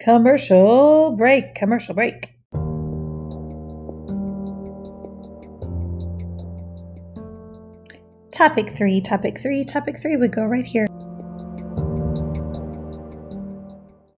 Commercial break. Commercial break. Topic three, topic three, topic three would go right here.